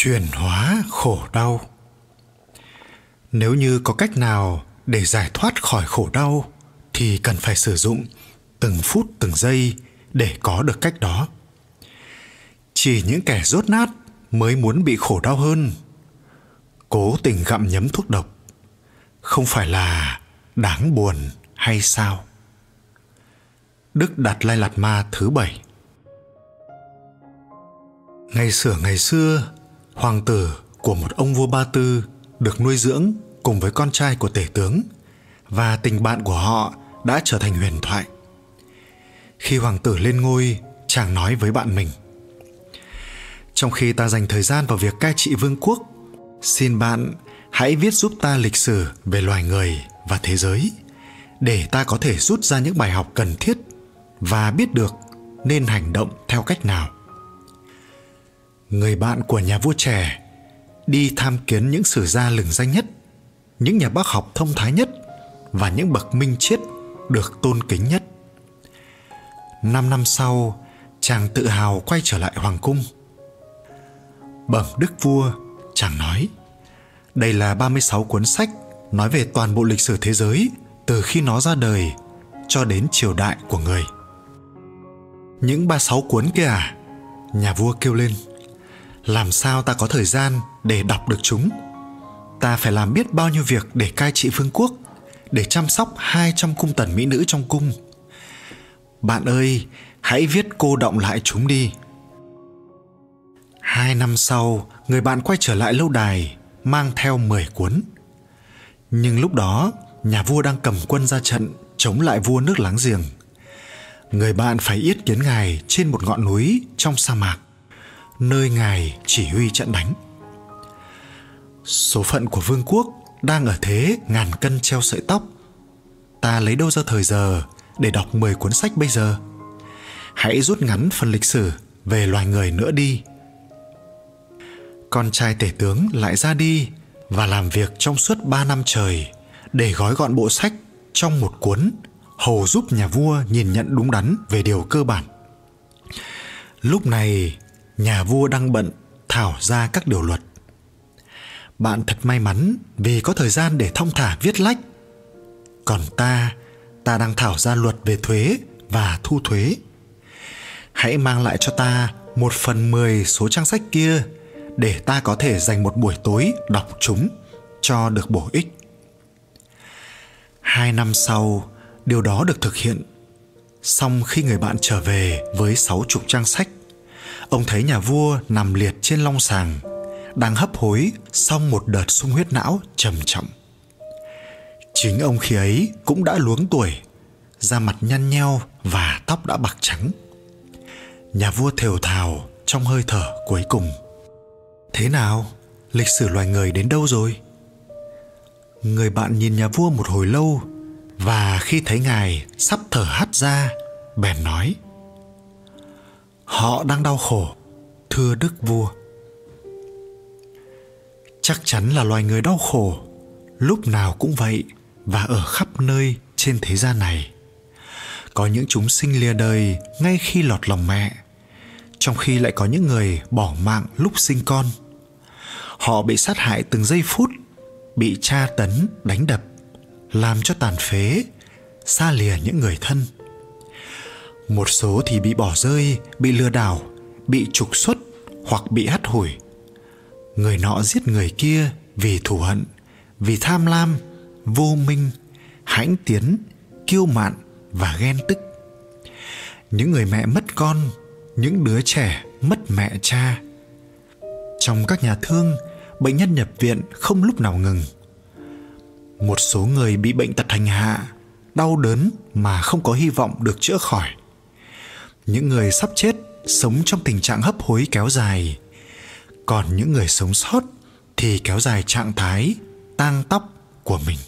chuyển hóa khổ đau. Nếu như có cách nào để giải thoát khỏi khổ đau, thì cần phải sử dụng từng phút, từng giây để có được cách đó. Chỉ những kẻ rốt nát mới muốn bị khổ đau hơn. Cố tình gặm nhấm thuốc độc, không phải là đáng buồn hay sao? Đức đạt lai lạt ma thứ bảy. Ngày xưa ngày xưa hoàng tử của một ông vua ba tư được nuôi dưỡng cùng với con trai của tể tướng và tình bạn của họ đã trở thành huyền thoại. Khi hoàng tử lên ngôi, chàng nói với bạn mình, trong khi ta dành thời gian vào việc cai trị vương quốc, xin bạn hãy viết giúp ta lịch sử về loài người và thế giới, để ta có thể rút ra những bài học cần thiết và biết được nên hành động theo cách nào người bạn của nhà vua trẻ đi tham kiến những sử gia lừng danh nhất, những nhà bác học thông thái nhất và những bậc minh triết được tôn kính nhất năm năm sau, chàng tự hào quay trở lại hoàng cung bẩm đức vua, chàng nói, đây là 36 cuốn sách nói về toàn bộ lịch sử thế giới từ khi nó ra đời cho đến triều đại của người. Những 36 cuốn kia à? Nhà vua kêu lên. Làm sao ta có thời gian để đọc được chúng? Ta phải làm biết bao nhiêu việc để cai trị vương quốc, để chăm sóc 200 cung tần mỹ nữ trong cung. Bạn ơi, hãy viết cô động lại chúng đi. Hai năm sau, người bạn quay trở lại lâu đài, mang theo 10 cuốn. Nhưng lúc đó, nhà vua đang cầm quân ra trận chống lại vua nước láng giềng. Người bạn phải yết kiến ngài trên một ngọn núi trong sa mạc, nơi ngài chỉ huy trận đánh. Số phận của vương quốc đang ở thế ngàn cân treo sợi tóc. Ta lấy đâu ra thời giờ để đọc 10 cuốn sách bây giờ? Hãy rút ngắn phần lịch sử về loài người nữa đi con trai tể tướng lại ra đi và làm việc trong suốt ba năm trời để gói gọn bộ sách trong một cuốn hầu giúp nhà vua nhìn nhận đúng đắn về điều cơ bản. Lúc này, nhà vua đang bận thảo ra các điều luật. Bạn thật may mắn vì có thời gian để thong thả viết lách. Còn ta, ta đang thảo ra luật về thuế và thu thuế. Hãy mang lại cho ta một phần mười số trang sách kia để ta có thể dành một buổi tối đọc chúng cho được bổ ích hai năm sau điều đó được thực hiện xong khi người bạn trở về với sáu chục trang sách ông thấy nhà vua nằm liệt trên long sàng đang hấp hối sau một đợt sung huyết não trầm trọng chính ông khi ấy cũng đã luống tuổi da mặt nhăn nheo và tóc đã bạc trắng nhà vua thều thào trong hơi thở cuối cùng Thế nào? Lịch sử loài người đến đâu rồi? Người bạn nhìn nhà vua một hồi lâu và khi thấy ngài sắp thở hắt ra, bèn nói: Họ đang đau khổ, thưa đức vua. Chắc chắn là loài người đau khổ, lúc nào cũng vậy và ở khắp nơi trên thế gian này. Có những chúng sinh lìa đời ngay khi lọt lòng mẹ, trong khi lại có những người bỏ mạng lúc sinh con họ bị sát hại từng giây phút bị tra tấn đánh đập làm cho tàn phế xa lìa những người thân một số thì bị bỏ rơi, bị lừa đảo, bị trục xuất hoặc bị hắt hủi. Người nọ giết người kia vì thù hận, vì tham lam, vô minh, hãnh tiến, kiêu mạn và ghen tức. Những người mẹ mất con, những đứa trẻ mất mẹ cha. Trong các nhà thương, bệnh nhân nhập viện không lúc nào ngừng. Một số người bị bệnh tật hành hạ, đau đớn mà không có hy vọng được chữa khỏi những người sắp chết sống trong tình trạng hấp hối kéo dài. Còn những người sống sót thì kéo dài trạng thái tang tóc của mình.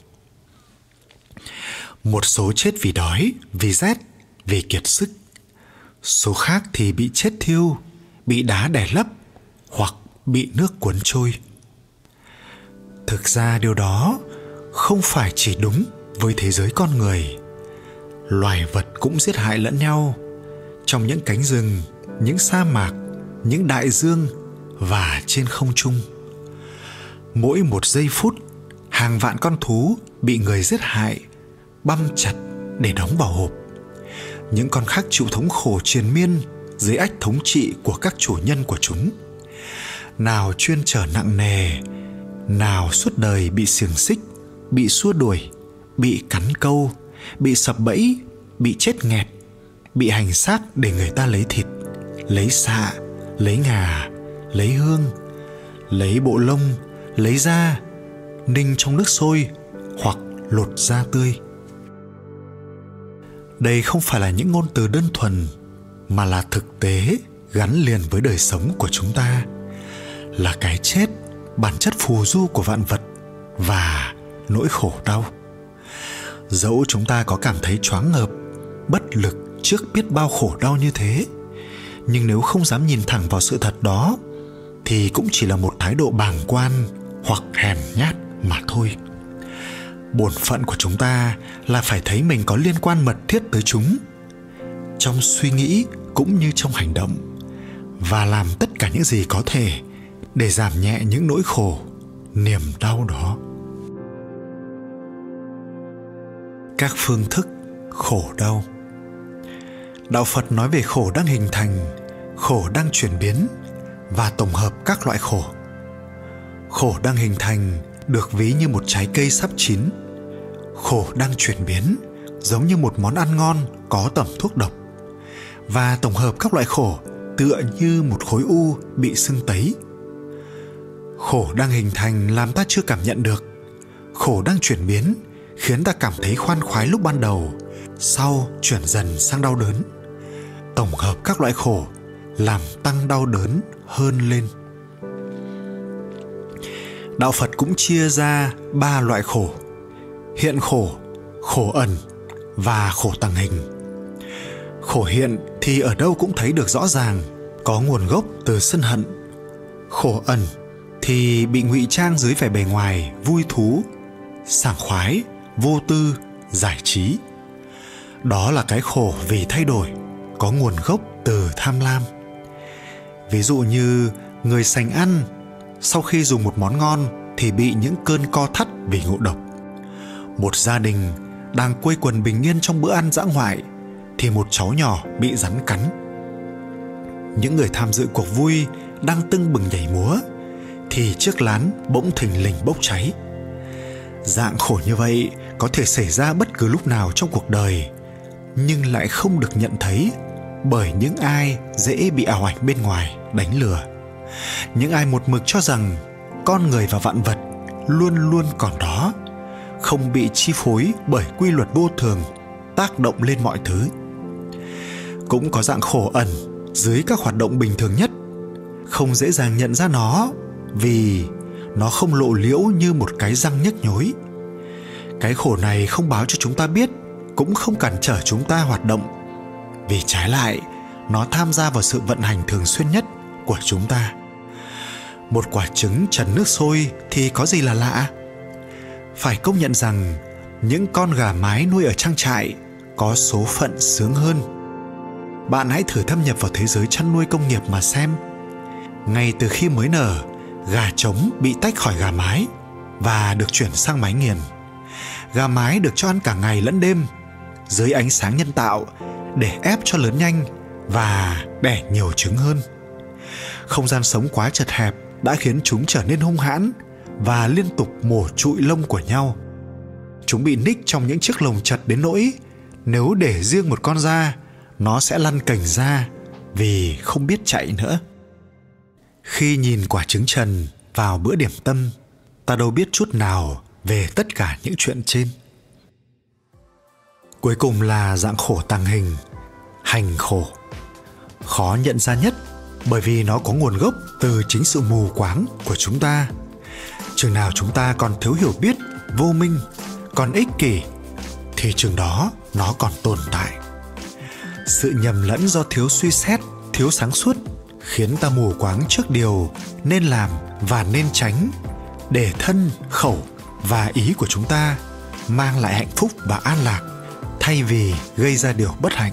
Một số chết vì đói, vì rét, vì kiệt sức. Số khác thì bị chết thiêu, bị đá đè lấp hoặc bị nước cuốn trôi. Thực ra điều đó không phải chỉ đúng với thế giới con người. Loài vật cũng giết hại lẫn nhau trong những cánh rừng, những sa mạc, những đại dương và trên không trung. Mỗi một giây phút, hàng vạn con thú bị người giết hại, băm chặt để đóng vào hộp. Những con khác chịu thống khổ triền miên dưới ách thống trị của các chủ nhân của chúng. Nào chuyên trở nặng nề, nào suốt đời bị xiềng xích, bị xua đuổi, bị cắn câu, bị sập bẫy, bị chết nghẹt bị hành xác để người ta lấy thịt, lấy xạ, lấy ngà, lấy hương, lấy bộ lông, lấy da, ninh trong nước sôi hoặc lột da tươi. Đây không phải là những ngôn từ đơn thuần, mà là thực tế gắn liền với đời sống của chúng ta, là cái chết, bản chất phù du của vạn vật và nỗi khổ đau. Dẫu chúng ta có cảm thấy choáng ngợp, bất lực trước biết bao khổ đau như thế. Nhưng nếu không dám nhìn thẳng vào sự thật đó, thì cũng chỉ là một thái độ bàng quan hoặc hèn nhát mà thôi. Bổn phận của chúng ta là phải thấy mình có liên quan mật thiết tới chúng, trong suy nghĩ cũng như trong hành động, và làm tất cả những gì có thể để giảm nhẹ những nỗi khổ, niềm đau đó. Các phương thức khổ đau đạo phật nói về khổ đang hình thành, khổ đang chuyển biến và tổng hợp các loại khổ. Khổ đang hình thành được ví như một trái cây sắp chín. Khổ đang chuyển biến giống như một món ăn ngon có tẩm thuốc độc. Và tổng hợp các loại khổ tựa như một khối u bị sưng tấy. Khổ đang hình thành làm ta chưa cảm nhận được. Khổ đang chuyển biến khiến ta cảm thấy khoan khoái lúc ban đầu, sau chuyển dần sang đau đớn tổng hợp các loại khổ, làm tăng đau đớn hơn lên. Đạo phật cũng chia ra ba loại khổ, hiện khổ khổ ẩn và khổ tàng hình. Khổ hiện thì ở đâu cũng thấy được rõ ràng, có nguồn gốc từ sân hận. Khổ ẩn thì bị ngụy trang dưới vẻ bề ngoài, vui thú, sảng khoái, vô tư, giải trí. Đó là cái khổ vì thay đổi có nguồn gốc từ tham lam. Ví dụ như người sành ăn, sau khi dùng một món ngon thì bị những cơn co thắt vì ngộ độc. Một gia đình đang quây quần bình yên trong bữa ăn dã ngoại thì một cháu nhỏ bị rắn cắn. Những người tham dự cuộc vui đang tưng bừng nhảy múa thì chiếc lán bỗng thình lình bốc cháy. Dạng khổ như vậy có thể xảy ra bất cứ lúc nào trong cuộc đời, nhưng lại không được nhận thấy bởi những ai dễ bị ảo ảnh bên ngoài đánh lừa. Những ai một mực cho rằng con người và vạn vật luôn luôn còn đó, không bị chi phối bởi quy luật vô thường, tác động lên mọi thứ. Cũng có dạng khổ ẩn dưới các hoạt động bình thường nhất, không dễ dàng nhận ra nó vì nó không lộ liễu như một cái răng nhức nhối. Cái khổ này không báo cho chúng ta biết, cũng không cản trở chúng ta hoạt động vì trái lại, nó tham gia vào sự vận hành thường xuyên nhất của chúng ta. Một quả trứng trần nước sôi thì có gì là lạ? Phải công nhận rằng, những con gà mái nuôi ở trang trại có số phận sướng hơn. Bạn hãy thử thâm nhập vào thế giới chăn nuôi công nghiệp mà xem. Ngay từ khi mới nở, gà trống bị tách khỏi gà mái và được chuyển sang máy nghiền. Gà mái được cho ăn cả ngày lẫn đêm. Dưới ánh sáng nhân tạo để ép cho lớn nhanh và đẻ nhiều trứng hơn. Không gian sống quá chật hẹp đã khiến chúng trở nên hung hãn và liên tục mổ trụi lông của nhau. Chúng bị ních trong những chiếc lồng chật đến nỗi nếu để riêng một con ra nó sẽ lăn cành ra vì không biết chạy nữa. Khi nhìn quả trứng trần vào bữa điểm tâm, ta đâu biết chút nào về tất cả những chuyện trên cuối cùng là dạng khổ tàng hình, hành khổ. Khó nhận ra nhất, bởi vì nó có nguồn gốc từ chính sự mù quáng của chúng ta. Chừng nào chúng ta còn thiếu hiểu biết, vô minh, còn ích kỷ, thì chừng đó nó còn tồn tại. Sự nhầm lẫn do thiếu suy xét, thiếu sáng suốt khiến ta mù quáng trước điều nên làm và nên tránh để thân, khẩu và ý của chúng ta mang lại hạnh phúc và an lạc thay vì gây ra điều bất hạnh.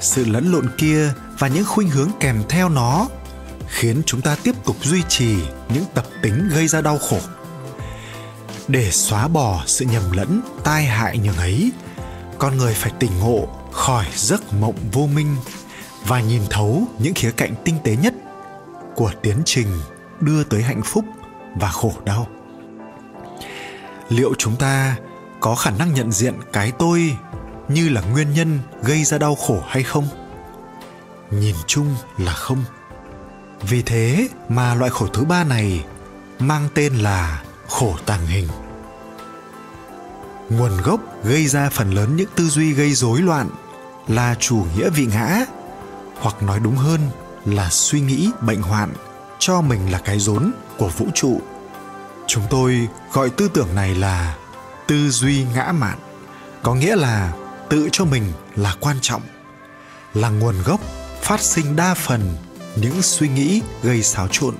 Sự lẫn lộn kia và những khuynh hướng kèm theo nó khiến chúng ta tiếp tục duy trì những tập tính gây ra đau khổ. Để xóa bỏ sự nhầm lẫn, tai hại nhường ấy, con người phải tỉnh ngộ khỏi giấc mộng vô minh và nhìn thấu những khía cạnh tinh tế nhất của tiến trình đưa tới hạnh phúc và khổ đau. Liệu chúng ta có khả năng nhận diện cái tôi như là nguyên nhân gây ra đau khổ hay không? Nhìn chung là không. Vì thế mà loại khổ thứ ba này mang tên là khổ tàng hình. Nguồn gốc gây ra phần lớn những tư duy gây rối loạn là chủ nghĩa vị ngã, hoặc nói đúng hơn là suy nghĩ bệnh hoạn cho mình là cái rốn của vũ trụ. Chúng tôi gọi tư tưởng này là tư duy ngã mạn, có nghĩa là tự cho mình là quan trọng, là nguồn gốc phát sinh đa phần những suy nghĩ gây xáo trộn.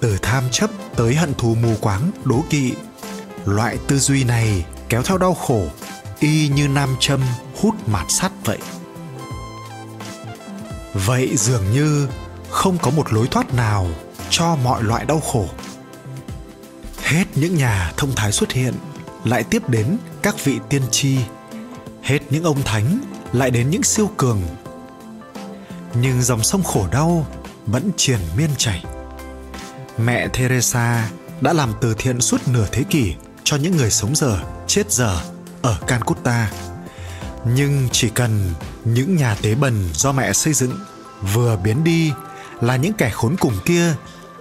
Từ tham chấp tới hận thù mù quáng, đố kỵ, loại tư duy này kéo theo đau khổ, y như nam châm hút mạt sắt vậy. Vậy dường như không có một lối thoát nào cho mọi loại đau khổ. Hết những nhà thông thái xuất hiện lại tiếp đến các vị tiên tri. Hết những ông thánh, lại đến những siêu cường. Nhưng dòng sông khổ đau vẫn triền miên chảy. Mẹ teresa đã làm từ thiện suốt nửa thế kỷ cho những người sống giờ, chết giờ ở calcutta. Nhưng chỉ cần những nhà tế bần do mẹ xây dựng vừa biến đi là những kẻ khốn cùng kia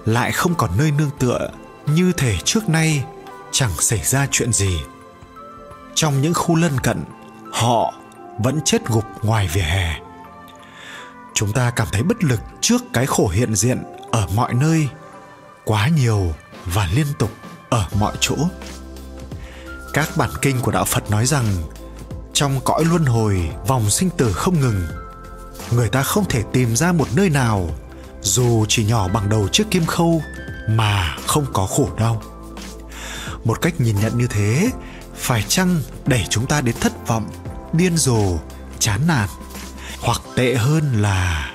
lại không còn nơi nương tựa như thể trước nay chẳng xảy ra chuyện gì. Trong những khu lân cận, họ vẫn chết gục ngoài vỉa hè. Chúng ta cảm thấy bất lực trước cái khổ hiện diện ở mọi nơi, quá nhiều và liên tục ở mọi chỗ. Các bản kinh của đạo phật nói rằng, trong cõi luân hồi, vòng sinh tử không ngừng, người ta không thể tìm ra một nơi nào dù chỉ nhỏ bằng đầu chiếc kim khâu mà không có khổ đau một cách nhìn nhận như thế, phải chăng đẩy chúng ta đến thất vọng, điên rồ, chán nản? Hoặc tệ hơn là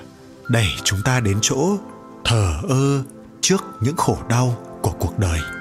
đẩy chúng ta đến chỗ thờ ơ trước những khổ đau của cuộc đời?